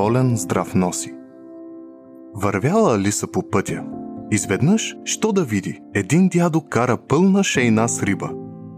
болен здрав носи. Вървяла Алиса по пътя. Изведнъж, що да види? Един дядо кара пълна шейна с риба.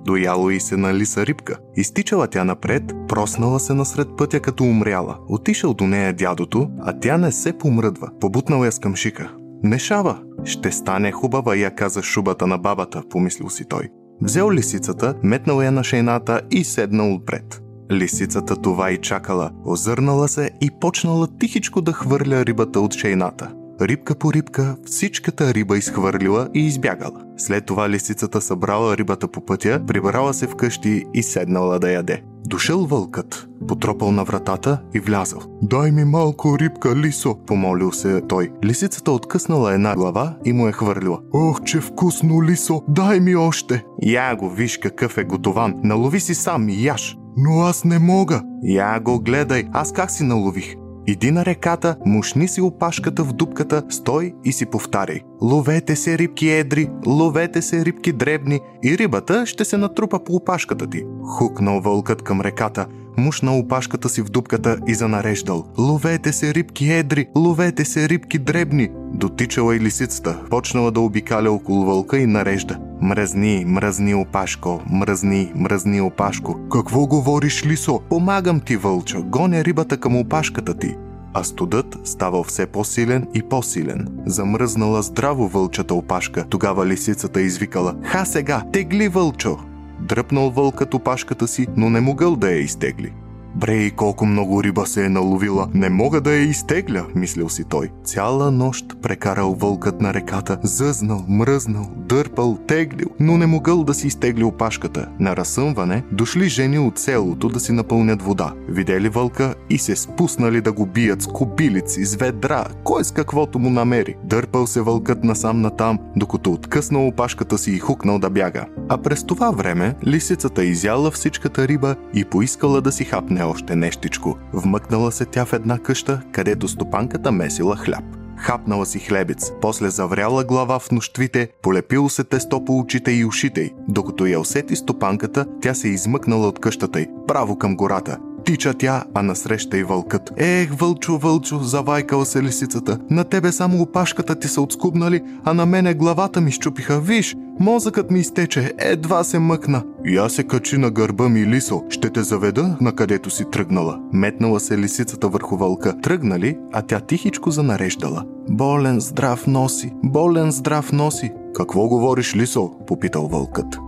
Дояло и се на Лиса рибка. Изтичала тя напред, проснала се насред пътя като умряла. Отишъл до нея дядото, а тя не се помръдва. Побутнал я с къмшика. Не шава, ще стане хубава, я каза шубата на бабата, помислил си той. Взел лисицата, метнал я на шейната и седнал отпред. Лисицата това и чакала, озърнала се и почнала тихичко да хвърля рибата от шейната. Рибка по рибка всичката риба изхвърлила и избягала. След това лисицата събрала рибата по пътя, прибрала се вкъщи и седнала да яде. Дошъл вълкът, потропал на вратата и влязъл. Дай ми малко рибка, лисо, помолил се той. Лисицата откъснала една глава и му е хвърлила. Ох, че вкусно, лисо, дай ми още. Я го, виж какъв е готован, налови си сам и яш. Но аз не мога. Я го гледай, аз как си налових? Иди на реката, мушни си опашката в дупката, стой и си повтаряй. Ловете се рибки едри, ловете се рибки дребни и рибата ще се натрупа по опашката ти. Хукнал вълкът към реката, мушнал опашката си в дупката и занареждал. Ловете се рибки едри, ловете се рибки дребни. Дотичала и лисицата, почнала да обикаля около вълка и нарежда. Мръзни, мръзни опашко, мръзни, мръзни опашко. Какво говориш, лисо? Помагам ти, вълчо, гоня рибата към опашката ти. А студът ставал все по-силен и по-силен. Замръзнала здраво вълчата опашка. Тогава лисицата извикала «Ха сега, тегли вълчо!» Дръпнал вълкът опашката си, но не могъл да я изтегли. Брей, колко много риба се е наловила. Не мога да я изтегля, мислил си той. Цяла нощ прекарал вълкът на реката, зъзнал, мръзнал, дърпал, теглил, но не могъл да си изтегли опашката. На разсъмване дошли жени от селото да си напълнят вода. Видели вълка и се спуснали да го бият с кобилици, с ведра, кой с каквото му намери. Дърпал се вълкът насам натам, докато откъснал опашката си и хукнал да бяга. А през това време лисицата изяла всичката риба и поискала да си хапне още нещичко. Вмъкнала се тя в една къща, където стопанката месила хляб. Хапнала си хлебец, после завряла глава в нощвите, полепило се тесто по очите и ушите й. Докато я усети стопанката, тя се измъкнала от къщата й, право към гората. Тича тя, а насреща и вълкът. Ех, вълчо, вълчо, завайкала се лисицата. На тебе само опашката ти са отскубнали, а на мене главата ми щупиха. Виж, мозъкът ми изтече, едва се мъкна. Я се качи на гърба ми, лисо, ще те заведа на където си тръгнала. Метнала се лисицата върху вълка. Тръгнали, а тя тихичко занареждала. Болен здрав носи, болен здрав носи. Какво говориш, лисо? попитал вълкът.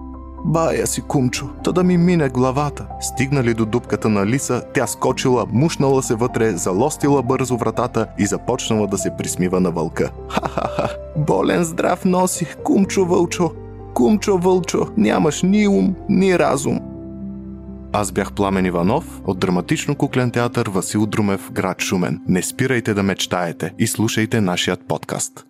Бая си, кумчо, та да ми мине главата. Стигнали до дупката на лиса, тя скочила, мушнала се вътре, залостила бързо вратата и започнала да се присмива на вълка. Ха-ха-ха, болен здрав носи, кумчо вълчо. Кумчо вълчо, нямаш ни ум, ни разум. Аз бях Пламен Иванов от драматично куклен театър Васил Друмев, град Шумен. Не спирайте да мечтаете и слушайте нашият подкаст.